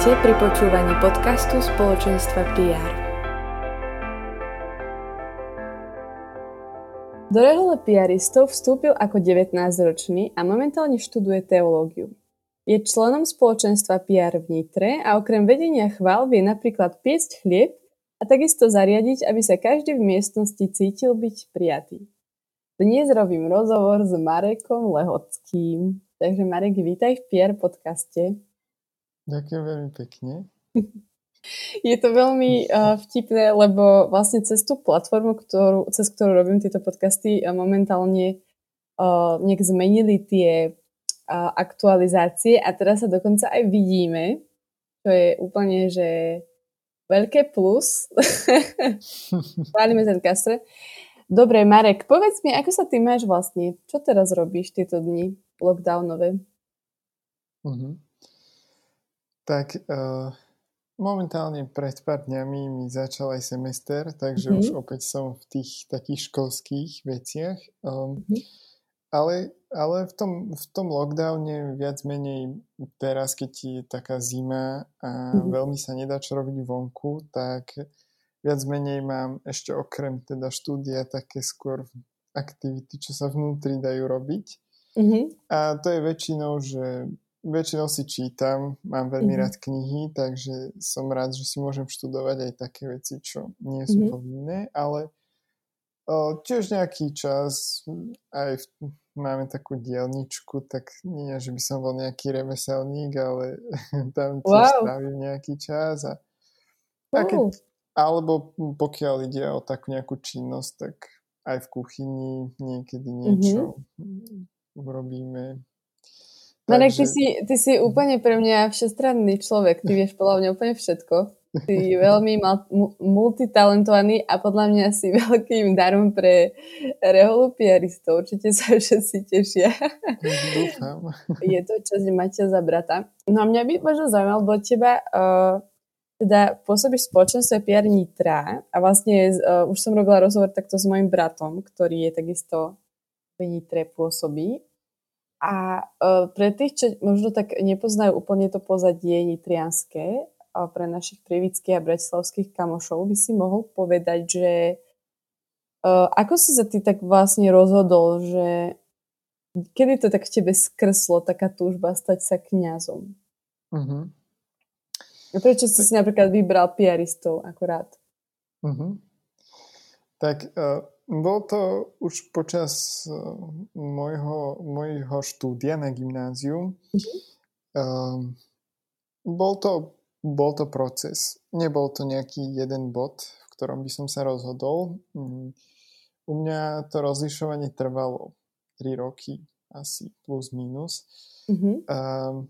Vítajte pri počúvaní podcastu spoločenstva PR. Do rehole PRistov vstúpil ako 19-ročný a momentálne študuje teológiu. Je členom spoločenstva PR v Nitre a okrem vedenia chvál vie napríklad piecť chlieb a takisto zariadiť, aby sa každý v miestnosti cítil byť prijatý. Dnes robím rozhovor s Marekom Lehockým. Takže Marek, vítaj v PR podcaste. Ďakujem veľmi pekne. Je to veľmi uh, vtipné, lebo vlastne cez tú platformu, ktorú, cez ktorú robím tieto podcasty, uh, momentálne uh, nejak zmenili tie uh, aktualizácie a teraz sa dokonca aj vidíme, čo je úplne, že veľké plus. Chválime ten kastre. Dobre, Marek, povedz mi, ako sa ty máš vlastne? Čo teraz robíš tieto dni lockdownové? Uh-huh. Tak uh, momentálne pred pár dňami mi začal aj semester, takže mm-hmm. už opäť som v tých takých školských veciach. Um, mm-hmm. Ale, ale v, tom, v tom lockdowne viac menej teraz, keď je taká zima a mm-hmm. veľmi sa nedá čo robiť vonku, tak viac menej mám ešte okrem teda štúdia také skôr aktivity, čo sa vnútri dajú robiť. Mm-hmm. A to je väčšinou, že väčšinou si čítam, mám veľmi mm-hmm. rád knihy, takže som rád, že si môžem študovať aj také veci, čo nie sú mm-hmm. povinné, ale o, tiež nejaký čas, aj v, máme takú dielničku, tak nie, že by som bol nejaký remeselník, ale tam tiež wow. strávim nejaký čas a, a keď, alebo pokiaľ ide o takú nejakú činnosť, tak aj v kuchyni niekedy niečo mm-hmm. urobíme, Marek, Takže... ty, si, ty si úplne pre mňa všestranný človek. Ty vieš podľa mňa úplne všetko. Ty veľmi multitalentovaný a podľa mňa si veľkým darom pre reholu piaristov. Určite sa všetci tešia. Dúfam. Je to časť mať za brata. No a mňa by možno zaujímalo, bo teba uh, teda pôsobíš v spoločenstve PR Nitra a vlastne uh, už som robila rozhovor takto s mojim bratom, ktorý je takisto v Nitre pôsobí a uh, pre tých, čo možno tak nepoznajú úplne to pozadie nitrianské, a pre našich prievických a bratislavských kamošov by si mohol povedať, že uh, ako si sa ty tak vlastne rozhodol, že kedy to tak v tebe skrslo, taká túžba stať sa kňazom? Uh-huh. Prečo si si napríklad vybral piaristov akorát? Uh-huh. Tak uh, bol to už počas uh, môjho, môjho štúdia na gymnáziu. Mm-hmm. Uh, bol, to, bol to proces. Nebol to nejaký jeden bod, v ktorom by som sa rozhodol. Um, u mňa to rozlišovanie trvalo 3 roky, asi plus minus. Mm-hmm. Uh,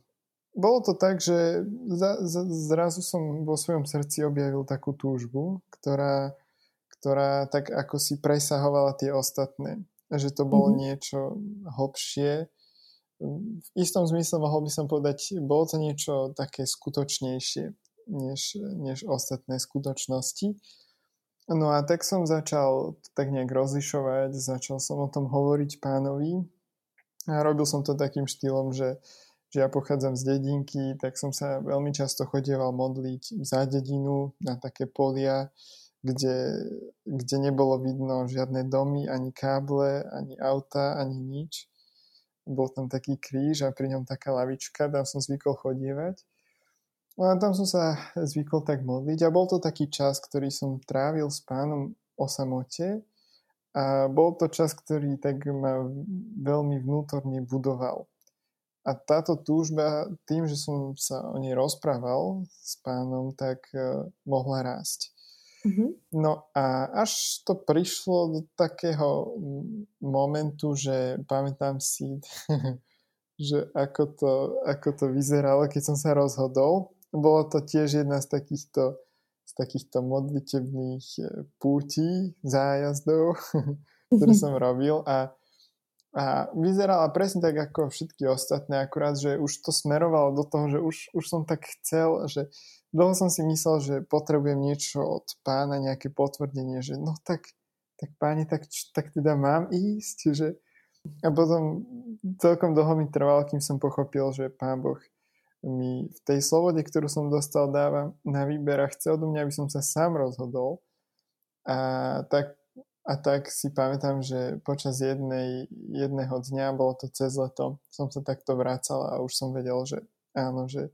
bolo to tak, že za, za, zrazu som vo svojom srdci objavil takú túžbu, ktorá ktorá tak ako si presahovala tie ostatné. Že to bolo mm-hmm. niečo hlbšie. V istom zmysle mohol by som povedať, bolo to niečo také skutočnejšie než, než ostatné skutočnosti. No a tak som začal tak nejak rozlišovať, začal som o tom hovoriť pánovi a robil som to takým štýlom, že, že ja pochádzam z dedinky, tak som sa veľmi často chodieval modliť za dedinu na také polia, kde, kde nebolo vidno žiadne domy, ani káble, ani auta, ani nič. bol tam taký kríž a pri ňom taká lavička, tam som zvykol chodievať. No a tam som sa zvykol tak modliť a bol to taký čas, ktorý som trávil s pánom o samote a bol to čas, ktorý tak ma veľmi vnútorne budoval. A táto túžba, tým, že som sa o nej rozprával s pánom, tak uh, mohla rásť. Mm-hmm. No a až to prišlo do takého momentu, že pamätám si, že ako to, ako to vyzeralo, keď som sa rozhodol. Bolo to tiež jedna z takýchto, z takýchto modlitebných e, pútí, zájazdov, ktoré som robil a, a vyzerala presne tak ako všetky ostatné, akurát, že už to smerovalo do toho, že už, už som tak chcel, že dlho som si myslel, že potrebujem niečo od pána, nejaké potvrdenie, že no tak, tak páni, tak, tak teda mám ísť, že a potom celkom dlho mi trvalo, kým som pochopil, že pán Boh mi v tej slobode, ktorú som dostal, dáva na výber a chce odo mňa, aby som sa sám rozhodol. A tak, a tak si pamätám, že počas jednej, jedného dňa, bolo to cez leto, som sa takto vracal a už som vedel, že áno, že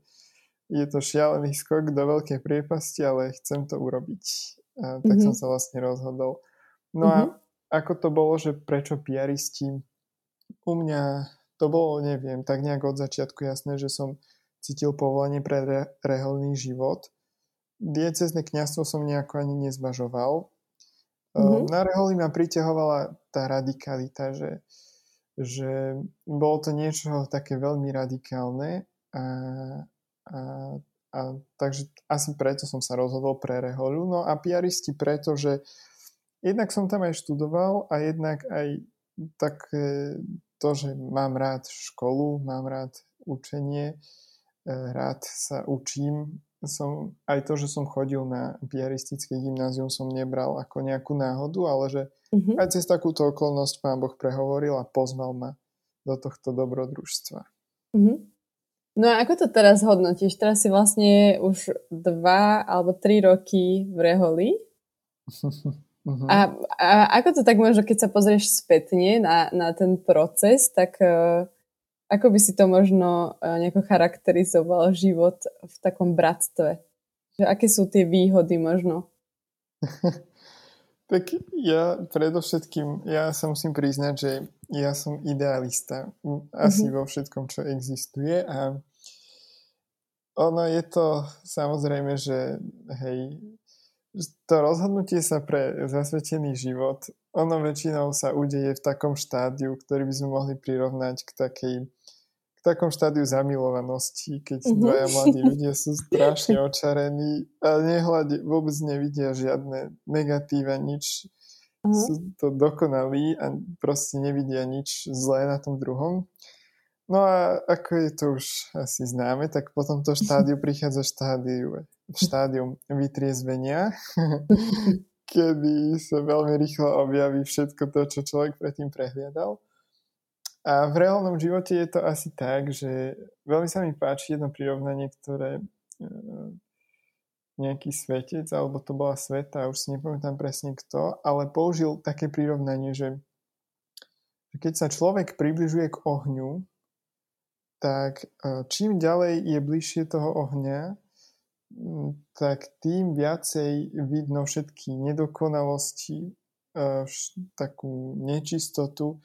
je to šialený skok do veľkej priepasti, ale chcem to urobiť. A tak mm-hmm. som sa vlastne rozhodol. No mm-hmm. a mhm. ako to bolo, že prečo piaristi? U mňa to bolo, neviem, tak nejak od začiatku jasné, že som cítil povolanie pre re- reholný život. Diecezne kniazstvo som nejako ani nezvažoval. Mm-hmm. Na reholi ma priťahovala tá radikalita, že, že bolo to niečo také veľmi radikálne a, a, a, takže asi preto som sa rozhodol pre Reholu. No a piaristi preto, že jednak som tam aj študoval a jednak aj tak to, že mám rád školu, mám rád učenie, e, rád sa učím. Som, aj to, že som chodil na piaristické gymnázium som nebral ako nejakú náhodu, ale že mm-hmm. aj cez takúto okolnosť pán Boh prehovoril a pozval ma do tohto dobrodružstva. Mm-hmm. No a ako to teraz hodnotíš? Teraz si vlastne už dva alebo tri roky v Reholi. Uh-huh. A, a ako to tak možno, keď sa pozrieš spätne na, na ten proces, tak uh, ako by si to možno uh, nejako charakterizoval život v takom bratstve? Že aké sú tie výhody možno? tak ja predovšetkým, ja sa musím priznať, že ja som idealista asi uh-huh. vo všetkom, čo existuje a ono je to samozrejme, že hej, to rozhodnutie sa pre zasvetený život, ono väčšinou sa udeje v takom štádiu, ktorý by sme mohli prirovnať k takej k takom štádiu zamilovanosti, keď mm-hmm. dvaja mladí ľudia sú strašne očarení a nehľadí, vôbec nevidia žiadne negatíva, nič mm-hmm. sú to dokonalí a proste nevidia nič zlé na tom druhom. No a ako je to už asi známe, tak po tomto štádiu prichádza štádiu, štádium vytriezvenia, kedy sa veľmi rýchlo objaví všetko to, čo človek predtým prehliadal. A v reálnom živote je to asi tak, že veľmi sa mi páči jedno prirovnanie, ktoré e, nejaký svetec, alebo to bola sveta, už si nepamätám presne kto, ale použil také prirovnanie, že keď sa človek približuje k ohňu, tak e, čím ďalej je bližšie toho ohňa, tak tým viacej vidno všetky nedokonalosti, e, takú nečistotu.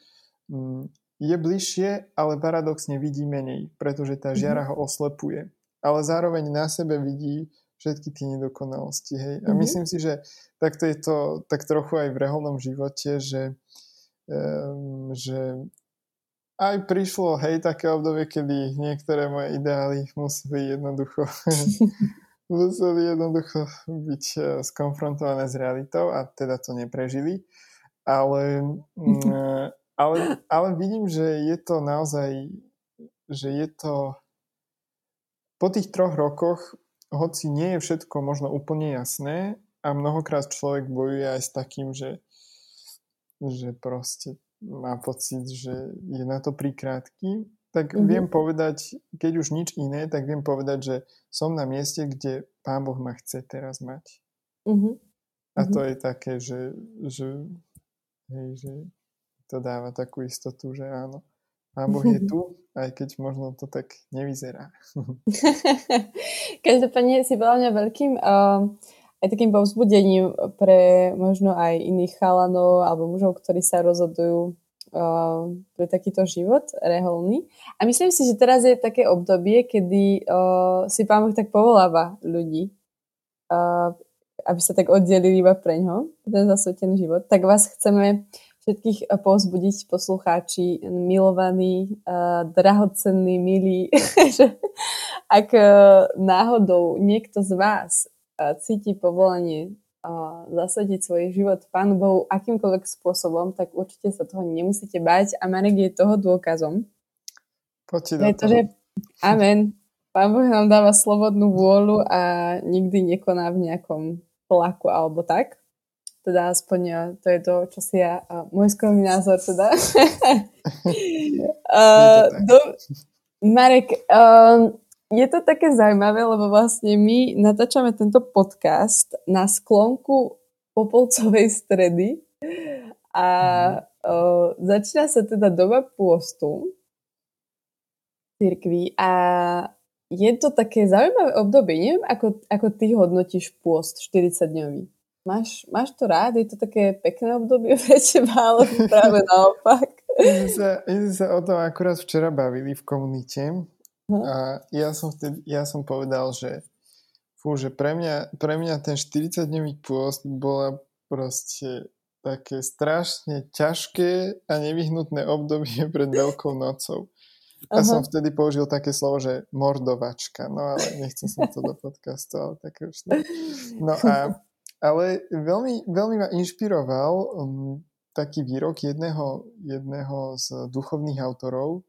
Je bližšie, ale paradoxne vidí menej, pretože tá žiara mhm. ho oslepuje. Ale zároveň na sebe vidí všetky tie nedokonalosti. Hej? A mm-hmm. myslím si, že takto je to tak trochu aj v reholnom živote, že, um, že aj prišlo, hej, také obdobie, kedy niektoré moje ideály museli jednoducho museli jednoducho byť eh, skonfrontované s realitou a teda to neprežili. Ale, mm, eh, ale, ale vidím, že je to naozaj, že je to po tých troch rokoch, hoci nie je všetko možno úplne jasné a mnohokrát človek bojuje aj s takým, že, že proste má pocit, že je na to prikrátky, tak mm-hmm. viem povedať, keď už nič iné, tak viem povedať, že som na mieste, kde Pán Boh ma chce teraz mať. Mm-hmm. A to mm-hmm. je také, že, že, hej, že to dáva takú istotu, že áno, Pán Boh je tu, aj keď možno to tak nevyzerá. Každopádne si podľa mňa veľkým uh, aj takým povzbudením pre možno aj iných chalanov alebo mužov, ktorí sa rozhodujú uh, pre takýto život reholný. A myslím si, že teraz je také obdobie, kedy uh, si pán tak povoláva ľudí, uh, aby sa tak oddelili iba pre ňo, ten zasvetený život. Tak vás chceme všetkých povzbudiť poslucháči, milovaní, uh, drahocenní, milí, že ak uh, náhodou niekto z vás cíti povolanie zasadiť svoj život Pánu Bohu akýmkoľvek spôsobom, tak určite sa toho nemusíte bať a Marek je toho dôkazom. Poďte to, že Amen. Pán Boh nám dáva slobodnú vôľu a nikdy nekoná v nejakom tlaku alebo tak. Teda aspoň to je to, čo si ja, môj skromný názor teda. uh, do, Marek, um, je to také zaujímavé, lebo vlastne my natáčame tento podcast na sklonku Popolcovej stredy a mm. o, začína sa teda doba pôstu cirkvi a je to také zaujímavé obdobie. Neviem, ako, ako ty hodnotíš pôst 40-dňový. Máš, máš to rád? Je to také pekné obdobie pre teba, ale práve naopak? My sme sa, my sme sa o tom akurát včera bavili v komunite Hm? A ja som, vtedy, ja som povedal, že fú, že pre mňa, pre mňa ten 40-dňový pôst bola proste také strašne ťažké a nevyhnutné obdobie pred Veľkou nocou. A Aha. som vtedy použil také slovo, že mordovačka. No ale nechcem som to do podcastu, ale také už ne. No a, ale veľmi, veľmi ma inšpiroval um, taký výrok jedného, jedného z duchovných autorov,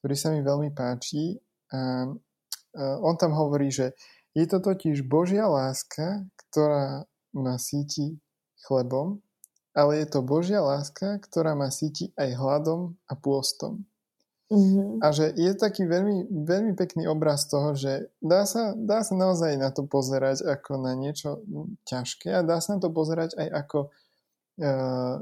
ktorý sa mi veľmi páči a on tam hovorí, že je to totiž Božia láska, ktorá ma síti chlebom, ale je to Božia láska, ktorá ma síti aj hladom a pôstom. Mm-hmm. A že je taký veľmi, veľmi pekný obraz toho, že dá sa, dá sa naozaj na to pozerať ako na niečo ťažké a dá sa na to pozerať aj ako uh,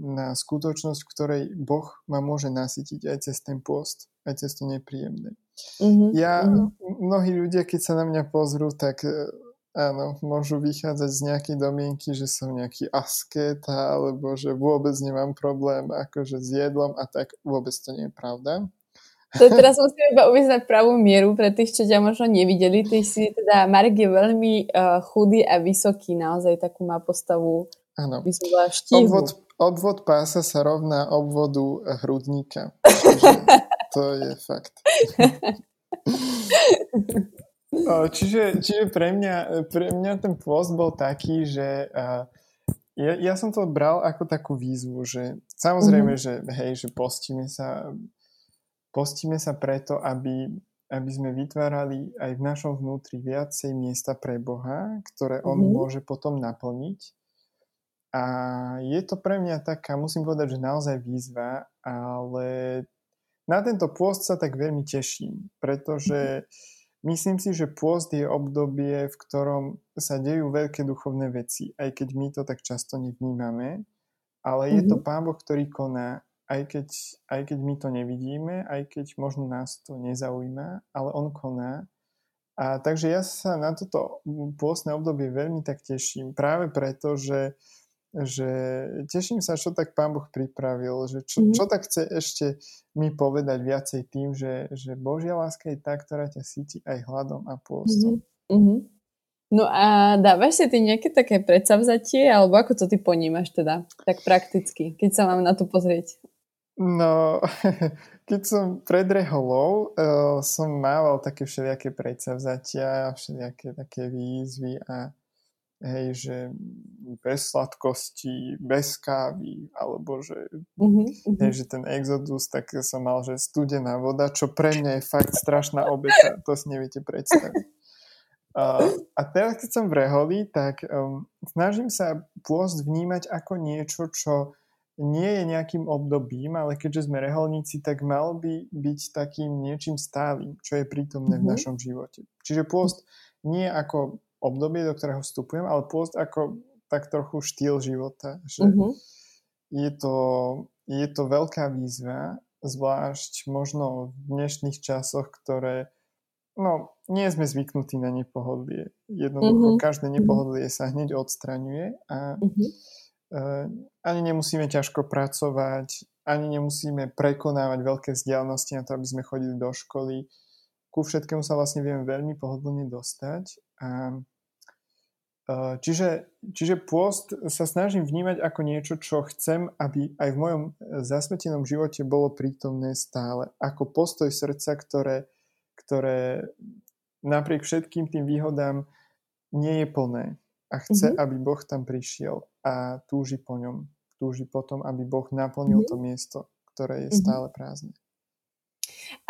na skutočnosť, v ktorej Boh ma môže nasytiť aj cez ten pôst, aj cez to nepríjemné. Mm-hmm. Ja, mm-hmm. mnohí ľudia, keď sa na mňa pozrú, tak e, áno, môžu vychádzať z nejakej domienky, že som nejaký asketa, alebo že vôbec nemám problém akože s jedlom a tak vôbec to nie je pravda. To teraz musím iba uvieť na pravú mieru pre tých, čo ťa možno nevideli. Ty si teda, Marek je veľmi uh, chudý a vysoký, naozaj takú má postavu, Áno. Obvod, obvod pása sa rovná obvodu hrudníka. Čiže to je fakt. čiže, čiže pre, mňa, pre mňa ten post bol taký, že ja, ja som to bral ako takú výzvu, že samozrejme, mm-hmm. že hej, že postíme sa postíme sa preto, aby, aby sme vytvárali aj v našom vnútri viacej miesta pre Boha, ktoré On mm-hmm. môže potom naplniť. A je to pre mňa taká, musím povedať, že naozaj výzva, ale na tento pôst sa tak veľmi teším, pretože myslím si, že pôst je obdobie, v ktorom sa dejú veľké duchovné veci, aj keď my to tak často nevnímame, ale je to mhm. Pán Boh, ktorý koná, aj keď, aj keď my to nevidíme, aj keď možno nás to nezaujíma, ale On koná. A takže ja sa na toto pôstne obdobie veľmi tak teším, práve preto, že že teším sa, čo tak Pán Boh pripravil, že čo, mm-hmm. čo tak chce ešte mi povedať viacej tým, že, že Božia láska je tá, ktorá ťa síti aj hladom a pôstom. Mm-hmm. No a dávaš si ty nejaké také predsavzatie, alebo ako to ty ponímaš teda, tak prakticky, keď sa mám na to pozrieť? No, keď som pred reholou, uh, som mával také všelijaké predsavzatia, všelijaké také výzvy a hej, že bez sladkosti, bez kávy, alebo že, mm-hmm. hej, že ten exodus, tak som mal, že studená voda, čo pre mňa je fakt strašná obeta, to si neviete predstaviť. A, a teraz, keď som v reholi, tak um, snažím sa pôst vnímať ako niečo, čo nie je nejakým obdobím, ale keďže sme reholníci, tak mal by byť takým niečím stálym, čo je prítomné mm-hmm. v mhm. našom živote. Čiže pôst nie ako obdobie, do ktorého vstupujem, ale pôst ako tak trochu štýl života. Že mm-hmm. je, to, je to veľká výzva zvlášť možno v dnešných časoch, ktoré no, nie sme zvyknutí na nepohodlie. Jednoducho mm-hmm. každé nepohodlie sa hneď odstraňuje a mm-hmm. uh, ani nemusíme ťažko pracovať, ani nemusíme prekonávať veľké vzdialenosti na to, aby sme chodili do školy. Ku všetkému sa vlastne vieme veľmi pohodlne dostať. A Čiže, čiže pôst sa snažím vnímať ako niečo, čo chcem, aby aj v mojom e, zasvetenom živote bolo prítomné stále. Ako postoj srdca, ktoré, ktoré napriek všetkým tým výhodám nie je plné. A chce, mm-hmm. aby Boh tam prišiel a túži po ňom. Túži potom, aby Boh naplnil mm-hmm. to miesto, ktoré je mm-hmm. stále prázdne.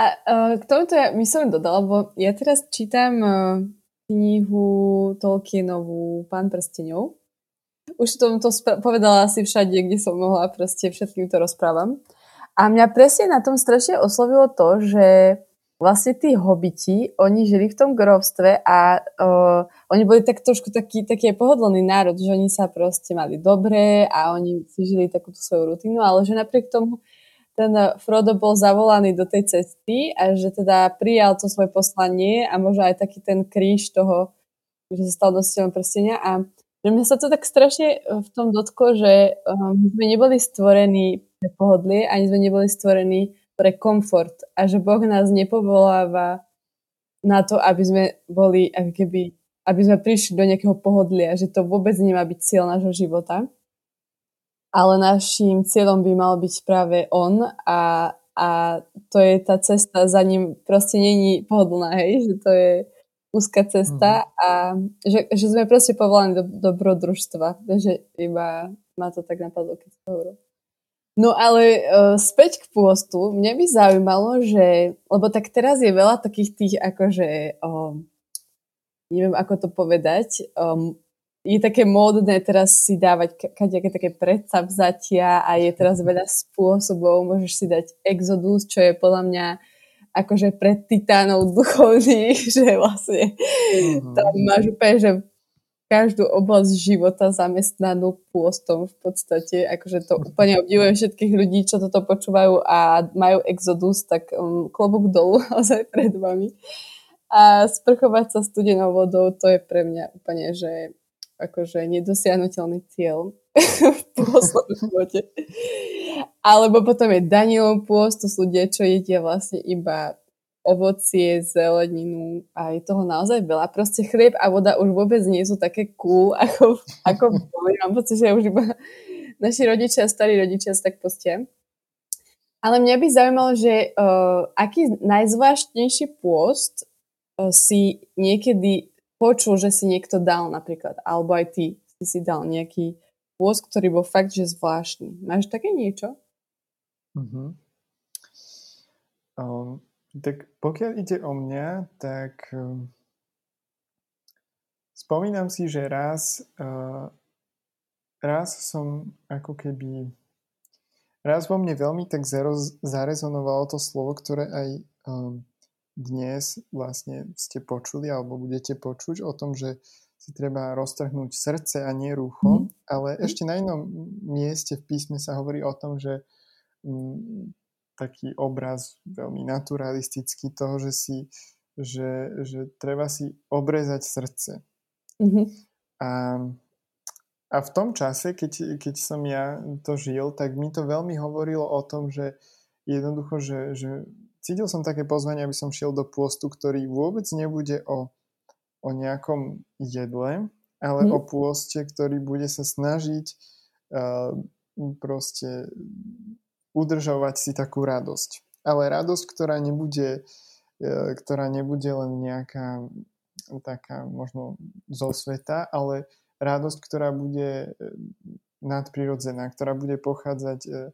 A uh, k tomuto ja my som dodala, lebo ja teraz čítam uh, knihu Tolkienovú Pán prstenov. Už som to povedala asi všade, kde som mohla, proste všetkým to rozprávam. A mňa presne na tom strašne oslovilo to, že vlastne tí hobiti, oni žili v tom grovstve a uh, oni boli tak trošku taký, taký pohodlný národ, že oni sa proste mali dobre a oni si žili takúto svoju rutinu, ale že napriek tomu ten Frodo bol zavolaný do tej cesty a že teda prijal to svoje poslanie a možno aj taký ten kríž toho, že sa stal nositeľom prstenia. A že mňa sa to tak strašne v tom dotklo, že um, sme neboli stvorení pre pohodlie, ani sme neboli stvorení pre komfort a že Boh nás nepovoláva na to, aby sme boli ako keby, aby sme prišli do nejakého pohodlia, že to vôbec nemá byť cieľ nášho života ale našim cieľom by mal byť práve on a, a to je tá cesta, za ním proste není pohodlná, hej, že to je úzka cesta mm. a že, že sme proste povolaní do dobrodružstva, že iba ma to tak napadlo, keď to hovoril. No ale uh, späť k pôstu, mne by zaujímalo, že, lebo tak teraz je veľa takých tých akože, um, neviem ako to povedať, um, je také módne teraz si dávať kadejaké také predsavzatia a je teraz veľa spôsobov. Môžeš si dať Exodus, čo je podľa mňa akože pre titánov duchovných, že vlastne uh-huh. tam máš úplne, že každú oblasť života zamestnanú pôstom v podstate. Akože to úplne obdivujem všetkých ľudí, čo toto počúvajú a majú exodus, tak um, klobúk dolu ozaj pred vami. A sprchovať sa studenou vodou, to je pre mňa úplne, že akože nedosiahnutelný cieľ v pôstnom živote. Alebo potom je Danielov pôst, to sú ľudia, čo jedia vlastne iba ovocie, zeleninu a je toho naozaj veľa. Proste chlieb a voda už vôbec nie sú také cool, ako, ako boli. Mám pocit, že už iba naši rodičia, starí rodičia tak postia. Ale mňa by zaujímalo, že uh, aký najzvláštnejší pôst uh, si niekedy počul, že si niekto dal napríklad, alebo aj ty si si dal nejaký pôst, ktorý bol fakt, že zvláštny. Máš také niečo? Uh-huh. Um, tak pokiaľ ide o mňa, tak um, spomínam si, že raz uh, raz som ako keby raz vo mne veľmi tak zarezonovalo to slovo, ktoré aj um, dnes vlastne ste počuli alebo budete počuť o tom, že si treba roztrhnúť srdce a nie rúcho, mm. ale ešte na inom mieste v písme sa hovorí o tom, že m, mm, taký obraz veľmi naturalistický toho, že si že, že treba si obrezať srdce. Mm-hmm. A, a v tom čase, keď, keď som ja to žil, tak mi to veľmi hovorilo o tom, že jednoducho, že, že cítil som také pozvanie, aby som šiel do pôstu, ktorý vôbec nebude o, o nejakom jedle, ale mm. o pôste, ktorý bude sa snažiť uh, proste udržovať si takú radosť. Ale radosť, ktorá nebude, uh, ktorá nebude len nejaká taká možno zo sveta, ale radosť, ktorá bude nadprirodzená, ktorá bude pochádzať uh,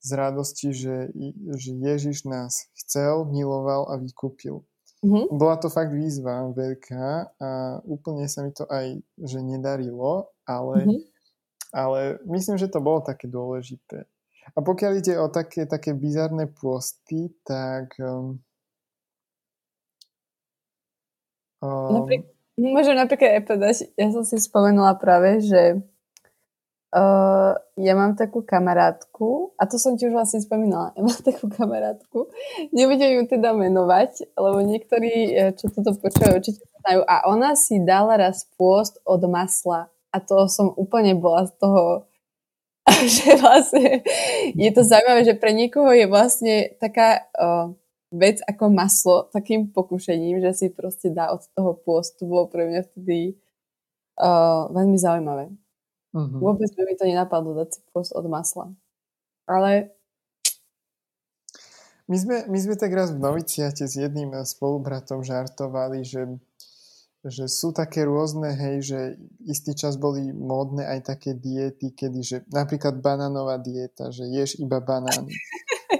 z radosti, že, že Ježiš nás chcel, miloval a vykúpil. Mm-hmm. Bola to fakt výzva veľká a úplne sa mi to aj, že nedarilo, ale, mm-hmm. ale myslím, že to bolo také dôležité. A pokiaľ ide o také, také bizarné posty, tak um, um, Napríklad, môžem napríklad aj povedať, ja som si spomenula práve, že uh, ja mám takú kamarátku, a to som ti už vlastne spomínala, ja mám takú kamarátku, nebudem ju teda menovať, lebo niektorí, e, čo toto počúvajú, určite poznajú. A ona si dala raz pôst od masla. A to som úplne bola z toho, že vlastne je to zaujímavé, že pre niekoho je vlastne taká uh, vec ako maslo takým pokušením, že si proste dá od toho pôstu. Bolo pre mňa vtedy uh, veľmi zaujímavé. Uh-huh. Vôbec by mi to nenapadlo dať si pôst od masla. Ale my sme, my sme tak raz v noviciate s jedným spolubratom žartovali, že, že sú také rôzne, hej, že istý čas boli módne aj také diety, kedy, že napríklad banánová dieta, že ješ iba banány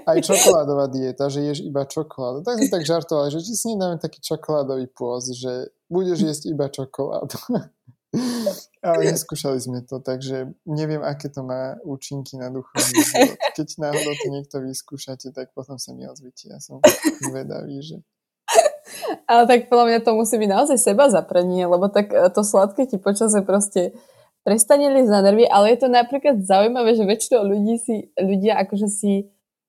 aj čokoládová dieta, že ješ iba čokoládu. Tak sme tak žartovali, že či si nedáme taký čokoládový pôst, že budeš jesť iba čokoládu. Ale neskúšali sme to, takže neviem, aké to má účinky na duchovný život. Keď náhodou to niekto vyskúšate, tak potom sa mi ozvite. Ja som zvedavý, že... Ale tak podľa mňa to musí byť naozaj seba zaprenie, lebo tak e, to sladké ti počasie proste prestane za nervy, ale je to napríklad zaujímavé, že väčšinou ľudí si, ľudia akože si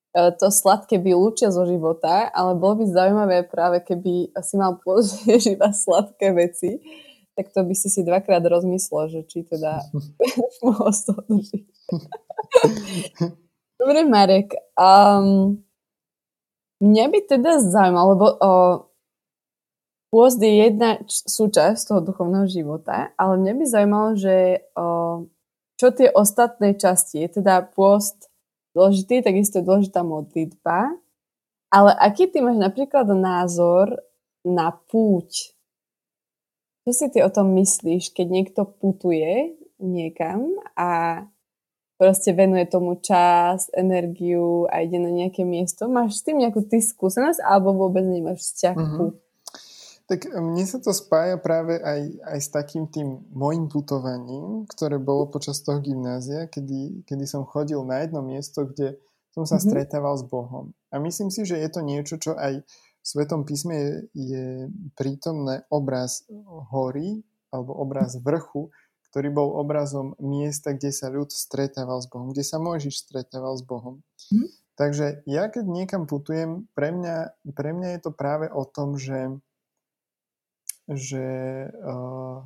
E, to sladké vylúčia zo života, ale bolo by zaujímavé práve, keby si mal položiť iba sladké veci, tak to by si si dvakrát rozmyslel, že či teda mohol z toho. Dobre, Marek. Um, mňa by teda zaujímalo, lebo uh, pôst je jedna súčasť toho duchovného života, ale mňa by zaujímalo, že uh, čo tie ostatné časti, je teda pôst dôležitý, takisto je dôležitá modlitba. Ale aký ty máš napríklad názor na púť? Čo si ty o tom myslíš, keď niekto putuje niekam a proste venuje tomu čas, energiu a ide na nejaké miesto? Máš s tým nejakú ty skúsenosť alebo vôbec nemáš vzťah mm-hmm. Tak mne sa to spája práve aj, aj s takým tým môjim putovaním, ktoré bolo počas toho gymnázia, kedy, kedy som chodil na jedno miesto, kde som sa mm-hmm. stretával s Bohom. A myslím si, že je to niečo, čo aj v Svetom písme je, je prítomné obraz hory alebo obraz vrchu, ktorý bol obrazom miesta, kde sa ľud stretával s Bohom, kde sa Mojžiš stretával s Bohom. Mm-hmm. Takže ja keď niekam putujem, pre mňa, pre mňa je to práve o tom, že že uh,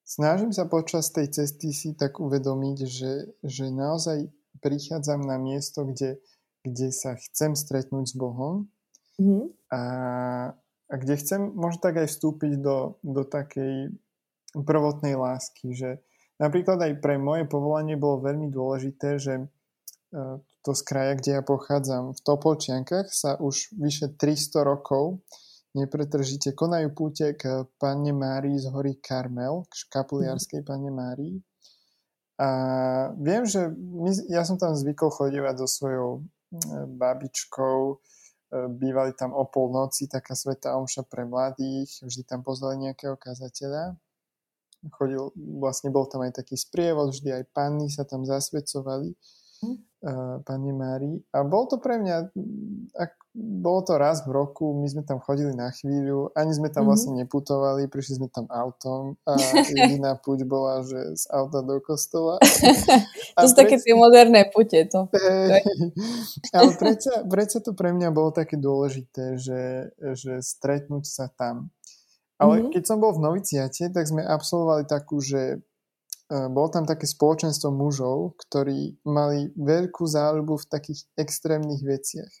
snažím sa počas tej cesty si tak uvedomiť, že, že naozaj prichádzam na miesto, kde, kde sa chcem stretnúť s Bohom mm-hmm. a, a kde chcem možno tak aj vstúpiť do, do takej prvotnej lásky, že napríklad aj pre moje povolanie bolo veľmi dôležité, že uh, to z kraja, kde ja pochádzam, v Topolčiankach sa už vyše 300 rokov nepretržite konajú púte k Panne Márii z hory Karmel, k škapuliarskej mhm. Panne Márii. A viem, že my, ja som tam zvykol chodívať so svojou e, babičkou, e, bývali tam o polnoci taká sveta omša pre mladých, vždy tam pozvali nejakého kazateľa. Chodil, vlastne bol tam aj taký sprievod, vždy aj panny sa tam zasvedcovali mm. Pani Mári. A bol to pre mňa, ak, bolo to raz v roku, my sme tam chodili na chvíľu, ani sme tam mm-hmm. vlastne neputovali, prišli sme tam autom a jediná puť bola, že z auta do kostola. to sú také tie moderné pute, to. ale predsa, predsa to pre mňa bolo také dôležité, že, že stretnúť sa tam. Ale mm-hmm. keď som bol v noviciate, tak sme absolvovali takú, že E, bolo tam také spoločenstvo mužov, ktorí mali veľkú záľubu v takých extrémnych veciach.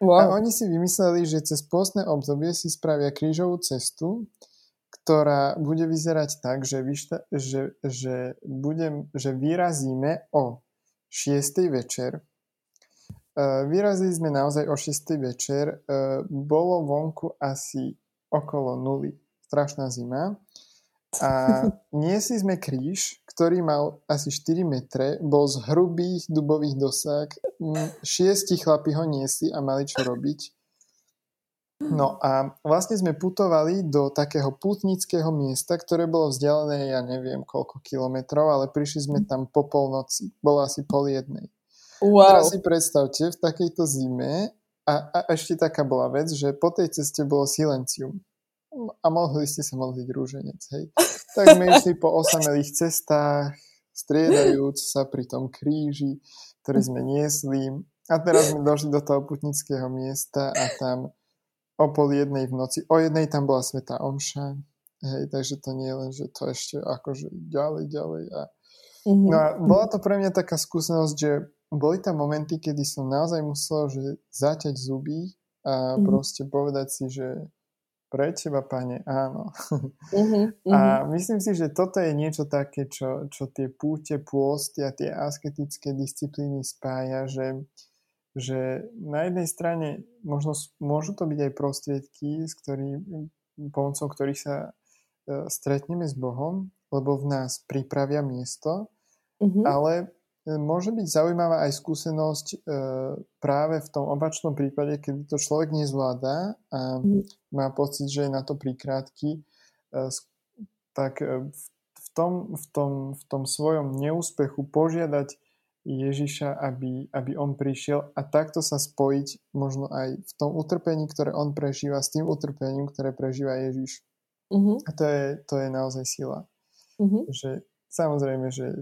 Wow. A oni si vymysleli, že cez postné obdobie si spravia krížovú cestu, ktorá bude vyzerať tak, že, vyšta, že, že, budem, že vyrazíme o 6. večer. E, vyrazili sme naozaj o 6. večer. E, bolo vonku asi okolo nuly. Strašná zima. A niesli sme kríž, ktorý mal asi 4 metre, bol z hrubých dubových dosák. Šiesti chlapi ho niesli a mali čo robiť. No a vlastne sme putovali do takého putnického miesta, ktoré bolo vzdialené, ja neviem koľko kilometrov, ale prišli sme tam po polnoci. Bolo asi pol jednej. Wow. Teraz si predstavte, v takejto zime a, a ešte taká bola vec, že po tej ceste bolo silencium a mohli ste sa modliť rúženec, hej. Tak sme išli po osamelých cestách, striedajúc sa pri tom kríži, ktorý sme niesli. A teraz sme došli do toho putnického miesta a tam o pol jednej v noci, o jednej tam bola Sveta Omša, hej, takže to nie je len, že to ešte akože ďalej, ďalej a Mm-hmm. No a bola to pre mňa taká skúsenosť, že boli tam momenty, kedy som naozaj musel že zaťať zuby a mm-hmm. proste povedať si, že pre teba, pane, áno. Mm-hmm. A myslím si, že toto je niečo také, čo, čo tie púte, pôsty a tie asketické disciplíny spája, že, že na jednej strane možno môžu to byť aj prostriedky, s ktorý, pomocou ktorých sa uh, stretneme s Bohom, lebo v nás pripravia miesto, mm-hmm. ale môže byť zaujímavá aj skúsenosť e, práve v tom opačnom prípade, keď to človek nezvláda a mm. má pocit, že je na to prikrátky, e, tak e, v, v, tom, v, tom, v tom svojom neúspechu požiadať Ježiša, aby, aby on prišiel a takto sa spojiť možno aj v tom utrpení, ktoré on prežíva s tým utrpením, ktoré prežíva Ježiš. Mm-hmm. A to je, to je naozaj sila. Mm-hmm. Že samozrejme, že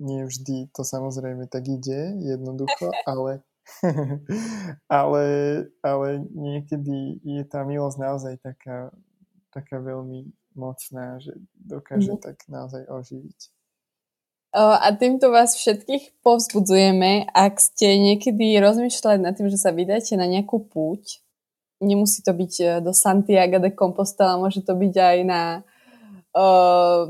nie vždy to samozrejme tak ide jednoducho, ale, ale, ale niekedy je tá milosť naozaj taká, taká veľmi mocná, že dokáže mm. tak naozaj oživiť. A týmto vás všetkých povzbudzujeme, ak ste niekedy rozmýšľali nad tým, že sa vydáte na nejakú púť, nemusí to byť e, do Santiago de Compostela, môže to byť aj na uh,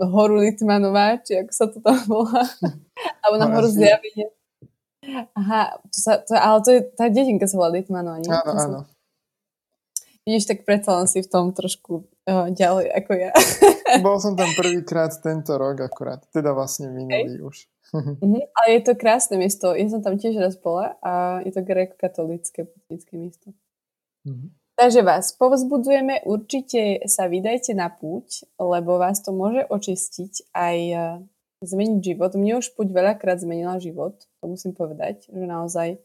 horu Litmanová, či ako sa to tam volá, alebo na horu Zjavine. Aha, to sa, to, ale to je, tá dedinka sa volá Litmanová, nie? Áno, áno. Vidíš, tak predsa len si v tom trošku uh, ďalej ako ja. Bol som tam prvýkrát tento rok akurát, teda vlastne minulý okay. už. mm-hmm, ale je to krásne miesto, ja som tam tiež raz bola a je to gréko-katolické putnické miesto. Mm-hmm. Takže vás povzbudzujeme, určite sa vydajte na púť, lebo vás to môže očistiť aj e, zmeniť život. Mne už púť veľakrát zmenila život, to musím povedať, že naozaj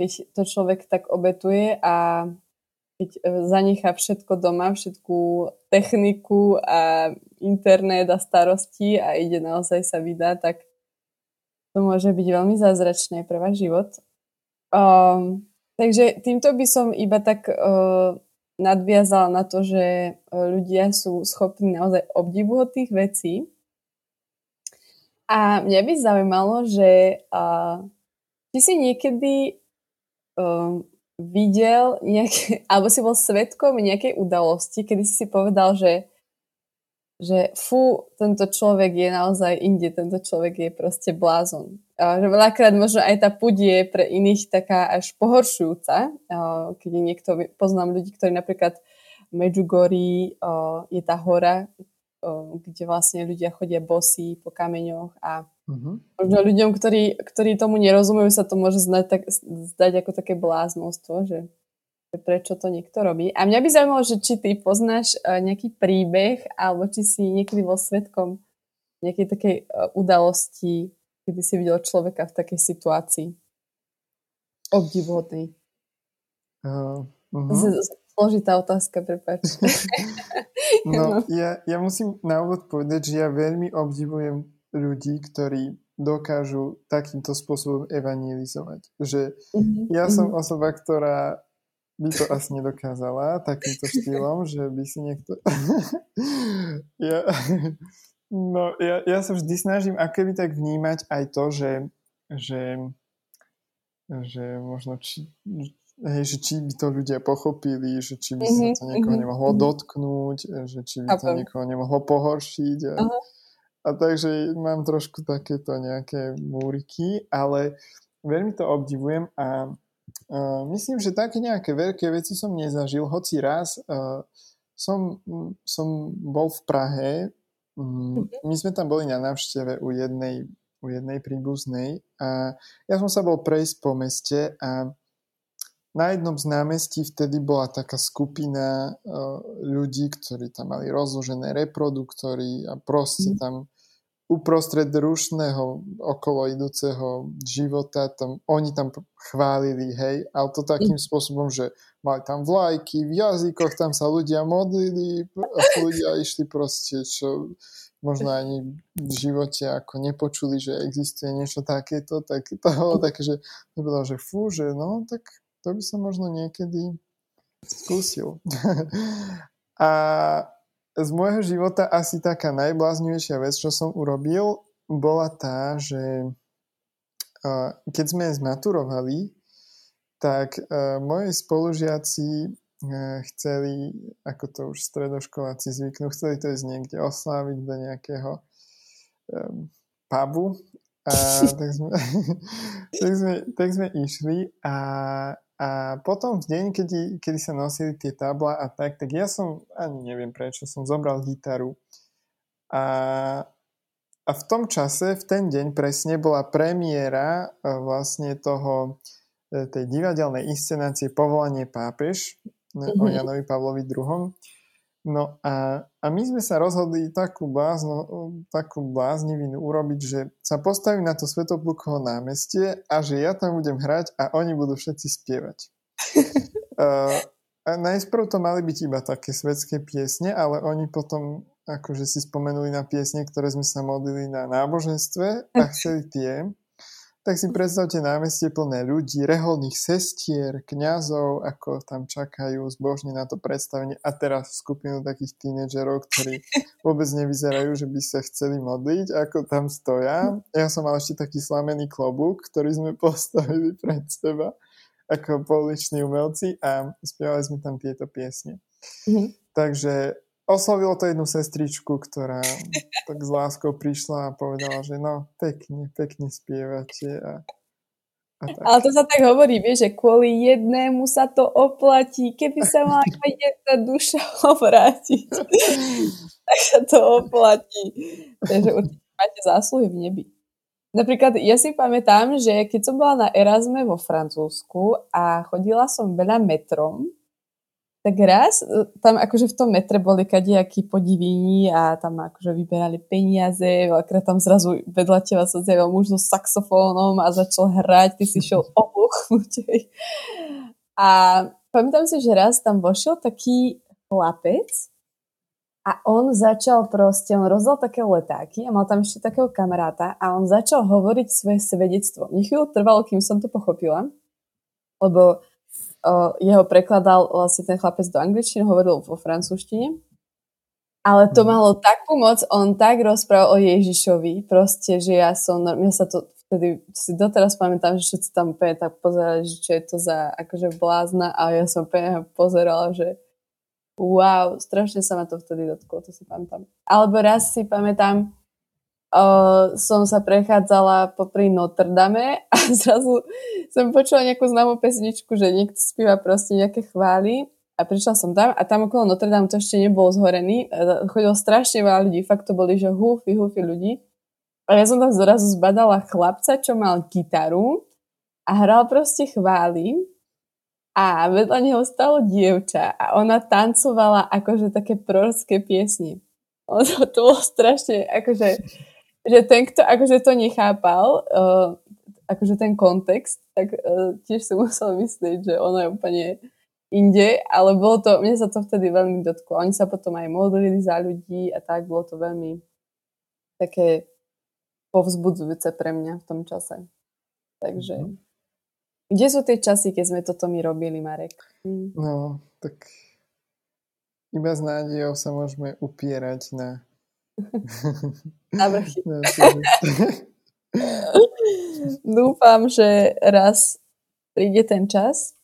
keď to človek tak obetuje a keď e, zanechá všetko doma, všetku techniku a internet a starosti a ide naozaj sa vydá, tak to môže byť veľmi zázračné pre váš život. Um, Takže týmto by som iba tak uh, nadviazala na to, že ľudia sú schopní naozaj obdivuhodných vecí. A mňa by zaujímalo, že uh, si niekedy uh, videl nejaké, alebo si bol svetkom nejakej udalosti, kedy si si povedal, že že fú, tento človek je naozaj inde, tento človek je proste blázon. Že veľakrát možno aj tá púť je pre iných taká až pohoršujúca, keď je niekto, poznám ľudí, ktorí napríklad v Medjugorji je tá hora, kde vlastne ľudia chodia bosí po kameňoch a uh-huh. možno ľuďom, ktorí, ktorí tomu nerozumejú, sa to môže zdať, tak, zdať ako také bláznostvo, že prečo to niekto robí. A mňa by zaujímalo, že či ty poznáš e, nejaký príbeh, alebo či si niekedy bol svetkom nejakej takej e, udalosti, kedy si videl človeka v takej situácii. Obdivuhodnej. Uh, uh-huh. Zložitá otázka, prepáč. no, ja, ja musím na úvod povedať, že ja veľmi obdivujem ľudí, ktorí dokážu takýmto spôsobom evangelizovať. Že uh-huh. ja som mhm. osoba, ktorá by to asi nedokázala takýmto štýlom, že by si niekto... ja, no, ja, ja sa vždy snažím akoby tak vnímať aj to, že, že, že možno či, hej, že či by to ľudia pochopili, že či by mm-hmm, sa to niekoho mm-hmm. nemohlo mhm. dotknúť, že či by to niekoho nemohlo pohoršiť. A, uh-huh. a takže mám trošku takéto nejaké múriky, ale veľmi to obdivujem a Uh, myslím, že také nejaké veľké veci som nezažil, hoci raz uh, som, som bol v Prahe, my sme tam boli na návšteve u jednej, u jednej príbuznej a ja som sa bol prejsť po meste a na jednom z námestí vtedy bola taká skupina uh, ľudí, ktorí tam mali rozložené reproduktory a proste mm. tam uprostred rušného okolo idúceho života, tam, oni tam chválili, hej, ale to takým spôsobom, že mali tam vlajky, v jazykoch tam sa ľudia modlili a ľudia išli proste, čo možno ani v živote ako nepočuli, že existuje niečo takéto, tak to bolo také, že to bolo, že fú, že no, tak to by som možno niekedy skúsil. a z môjho života asi taká najbláznivejšia vec, čo som urobil, bola tá, že keď sme zmaturovali, tak moji spolužiaci chceli, ako to už stredoškoláci zvyknú, chceli to ísť niekde osláviť do nejakého um, pubu. A tak sme, tak, sme, tak sme išli a, a potom v deň, kedy, kedy sa nosili tie tabla a tak, tak ja som, ani neviem prečo, som zobral gitaru a, a v tom čase, v ten deň presne bola premiéra e, vlastne toho e, tej divadelnej inscenácie Povolanie pápež mm-hmm. o Janovi Pavlovi II. No a, a my sme sa rozhodli takú, blázno, takú bláznivinu urobiť, že sa postavím na to Svetoplukovo námestie a že ja tam budem hrať a oni budú všetci spievať. uh, a najprv to mali byť iba také svetské piesne, ale oni potom akože si spomenuli na piesne, ktoré sme sa modlili na náboženstve a chceli tie tak si predstavte námestie plné ľudí, reholných sestier, kňazov, ako tam čakajú zbožne na to predstavenie a teraz skupinu takých tínedžerov, ktorí vôbec nevyzerajú, že by sa chceli modliť, ako tam stoja. Ja som mal ešte taký slamený klobúk, ktorý sme postavili pred seba ako pouliční umelci a spievali sme tam tieto piesne. Mm-hmm. Takže oslovilo to jednu sestričku, ktorá tak s láskou prišla a povedala, že no, pekne, pekne spievate. A, a tak. Ale to sa tak hovorí, vieš, že kvôli jednému sa to oplatí. Keby sa mala jedna duša obrátiť, tak sa to oplatí. Takže určite máte zásluhy v nebi. Napríklad ja si pamätám, že keď som bola na Erasme vo Francúzsku a chodila som veľa metrom, tak raz, e, tam akože v tom metre boli kadejakí podivíni a tam akože vyberali peniaze, veľakrát tam zrazu vedľa teba sa zjavil muž so saxofónom a začal hrať, ty si šiel obuchnutej. A pamätám si, že raz tam vošiel taký chlapec a on začal proste, on rozdal také letáky a mal tam ešte takého kamaráta a on začal hovoriť svoje svedectvo. Mne chvíľu trvalo, kým som to pochopila, lebo jeho prekladal vlastne ten chlapec do angličtiny, hovoril vo francúzštine. Ale to mhm. malo takú moc, on tak rozprával o Ježišovi, proste, že ja som, ja sa to vtedy si doteraz pamätám, že všetci tam úplne tak pozerali, že čo je to za akože blázna a ja som úplne pozerala, že wow, strašne sa ma to vtedy dotklo, to si pamätám. Alebo raz si pamätám, som sa prechádzala popri Notre Dame a zrazu som počula nejakú známú pesničku, že niekto spíva proste nejaké chvály a prišla som tam a tam okolo Notre Dame to ešte nebolo zhorený. Chodilo strašne veľa ľudí, fakt to boli, že húfy, húfy ľudí. A ja som tam zrazu zbadala chlapca, čo mal gitaru a hral proste chvály a vedľa neho stalo dievča a ona tancovala akože také prorocké piesne. Ono to bolo strašne, akože že ten, kto akože to nechápal, uh, akože ten kontext, tak uh, tiež si musel myslieť, že ono je úplne inde, ale bolo to, mne sa to vtedy veľmi dotklo. Oni sa potom aj modlili za ľudí a tak, bolo to veľmi také povzbudzujúce pre mňa v tom čase. Takže, mm-hmm. kde sú tie časy, keď sme toto my robili, Marek? No, tak iba s nádejou sa môžeme upierať na Navrchy. Dúfam, že raz príde ten čas.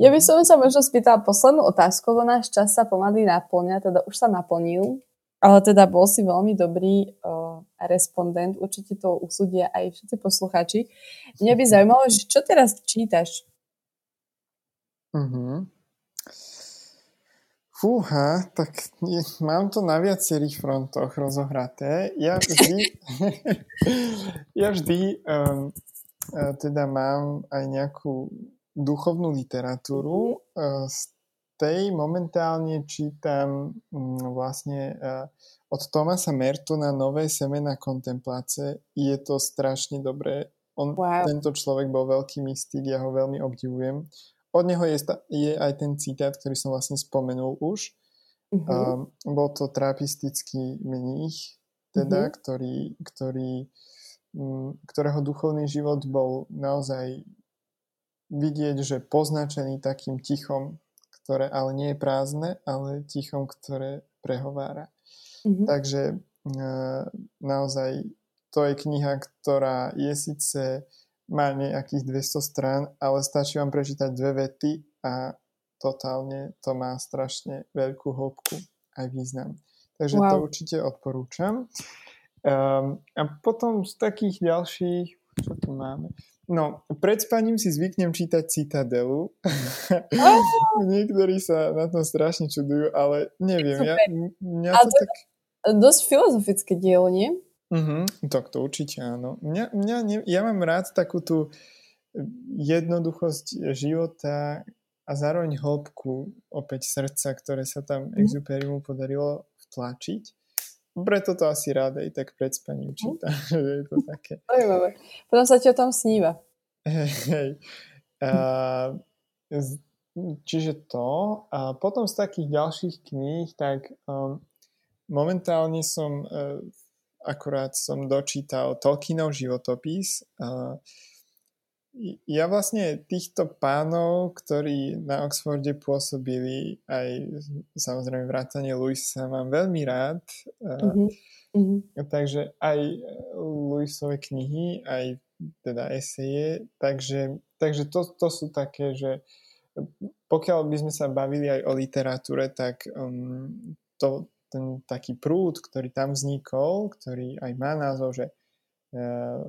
Ja by som sa možno spýtala poslednú otázku, lebo náš čas sa pomaly naplňa, teda už sa naplnil, ale teda bol si veľmi dobrý uh, respondent, určite to usúdia aj všetci posluchači. Mňa by zaujímalo, že čo teraz čítaš? Uh-huh. Fúha, tak je, mám to na viacerých frontoch rozohraté. Ja vždy, ja vždy um, teda mám aj nejakú duchovnú literatúru. Uh, z tej momentálne čítam um, vlastne uh, od Tomasa Mertona Nové semena kontempláce. Je to strašne dobré. On, wow. Tento človek bol veľký mystik, ja ho veľmi obdivujem od neho je, je aj ten citát, ktorý som vlastne spomenul už. Uh-huh. Um, bol to trapistický mních teda, mm-hmm. ktorý, ktorý, ktorého duchovný život bol naozaj vidieť, že poznačený takým tichom, ktoré ale nie je prázdne, ale tichom, ktoré prehovára. Mm-hmm. Takže e, naozaj to je kniha, ktorá je síce má nejakých 200 strán, ale stačí vám prečítať dve vety a totálne to má strašne veľkú hĺbku aj význam. Takže wow. to určite odporúčam. Um, a potom z takých ďalších, čo tu máme? No, pred spaním si zvyknem čítať Citadelu. Oh. Niektorí sa na tom strašne čudujú, ale neviem. Ja, mňa to, to tak... Dosť filozofické dielo, nie? Uh-huh, tak to určite áno. Mňa, mňa ne, ja mám rád takú tú jednoduchosť života a zároveň hĺbku opäť srdca, ktoré sa tam uh-huh. Exuperimu podarilo vtlačiť. Preto to asi rád aj tak pred spaním čítam, uh-huh. že je to také. Potom sa ti o tom sníva. Hej. Uh, čiže to. A potom z takých ďalších kníh, tak um, momentálne som uh, akurát som dočítal Tolkienov životopis. Ja vlastne týchto pánov, ktorí na Oxforde pôsobili, aj samozrejme vrátanie Luisa, mám veľmi rád. Mm-hmm. Takže aj Luisové knihy, aj teda eseje. Takže, takže to, to sú také, že pokiaľ by sme sa bavili aj o literatúre, tak um, to, ten taký prúd, ktorý tam vznikol, ktorý aj má názov, že uh,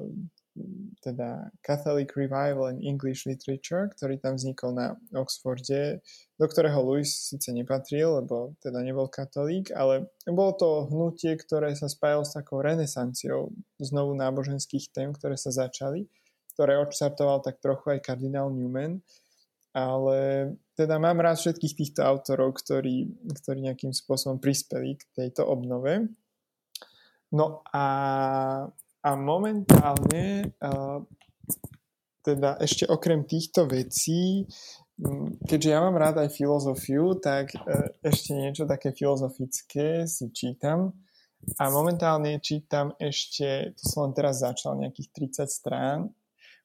teda Catholic Revival in English Literature, ktorý tam vznikol na Oxforde, do ktorého Louis síce nepatril, lebo teda nebol katolík, ale bolo to hnutie, ktoré sa spájalo s takou renesanciou znovu náboženských tém, ktoré sa začali, ktoré odštartoval tak trochu aj kardinál Newman ale teda mám rád všetkých týchto autorov, ktorí, ktorí nejakým spôsobom prispeli k tejto obnove. No a, a momentálne uh, teda ešte okrem týchto vecí, keďže ja mám rád aj filozofiu, tak uh, ešte niečo také filozofické si čítam. A momentálne čítam ešte, to som len teraz začal, nejakých 30 strán.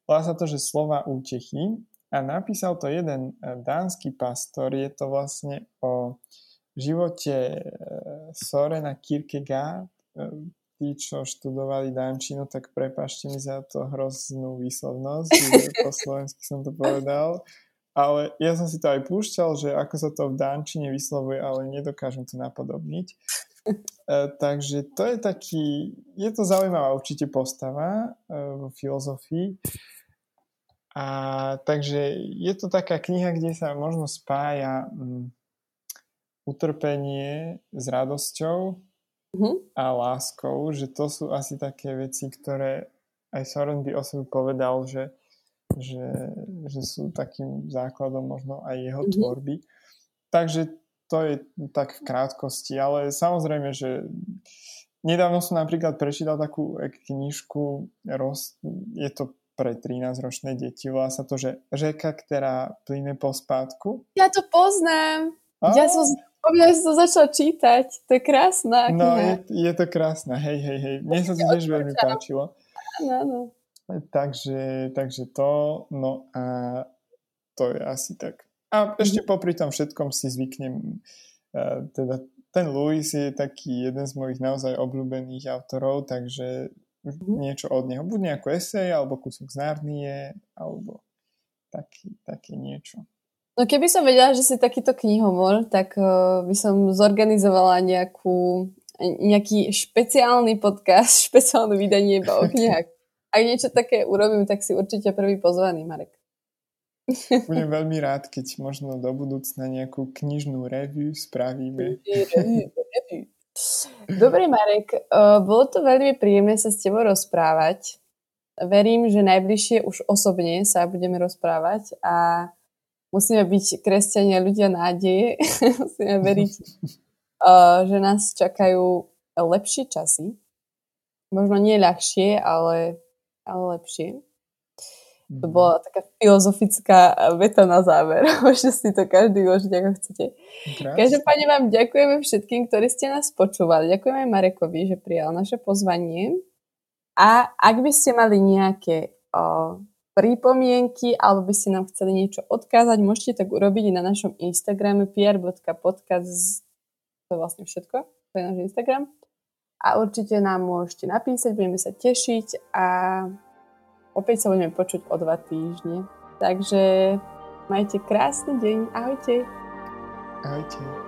Volá sa to, že slova útechy a napísal to jeden e, dánsky pastor, je to vlastne o živote e, Sorena Kierkegaard. E, tí, čo študovali Dančinu, tak prepašte mi za to hroznú výslovnosť, že po slovensky som to povedal. Ale ja som si to aj púšťal, že ako sa to v Dančine vyslovuje, ale nedokážem to napodobniť. takže to je taký, je to zaujímavá určite postava v filozofii. A takže je to taká kniha, kde sa možno spája um, utrpenie s radosťou mm-hmm. a láskou, že to sú asi také veci, ktoré aj Soren by o sebe povedal, že, že, že sú takým základom možno aj jeho mm-hmm. tvorby. Takže to je tak v krátkosti, ale samozrejme, že nedávno som napríklad prečítal takú knižku, je to pre 13-ročné deti. Volá sa to, že Řeka, ktorá plyne po spátku. Ja to poznám. A? Ja som ja som začala čítať. To je krásna No, je, je to krásna. Hej, hej, hej. Mne sa to tiež veľmi páčilo. Áno, áno. Takže, takže to, no a to je asi tak. A ešte mhm. popri tom všetkom si zvyknem, uh, teda ten Louis je taký jeden z mojich naozaj obľúbených autorov, takže mm-hmm. niečo od neho. Buď nejakú esej, alebo kúsok z Narnie, alebo taký, také niečo. No keby som vedela, že si takýto knihomor, tak uh, by som zorganizovala nejakú, nejaký špeciálny podcast, špeciálne vydanie iba o knihách. Ak niečo také urobím, tak si určite prvý pozvaný, Marek. Budem veľmi rád, keď možno do budúcna nejakú knižnú review spravíme. Dobre, Marek, bolo to veľmi príjemné sa s tebou rozprávať. Verím, že najbližšie už osobne sa budeme rozprávať a musíme byť kresťania ľudia nádeje. musíme veriť, že nás čakajú lepšie časy. Možno nie ľahšie, ale, ale lepšie. To bola taká filozofická veta na záver. Môžete si to každý uložiť, ako chcete. Krásne. Každopádne vám ďakujeme všetkým, ktorí ste nás počúvali. Ďakujeme Marekovi, že prijal naše pozvanie. A ak by ste mali nejaké o, pripomienky alebo by ste nám chceli niečo odkázať, môžete tak urobiť na našom Instagrame pr.podcast. To je vlastne všetko. To je náš Instagram. A určite nám môžete napísať, budeme sa tešiť a Opäť sa budeme počuť o dva týždne. Takže majte krásny deň. Ahojte. Ahojte.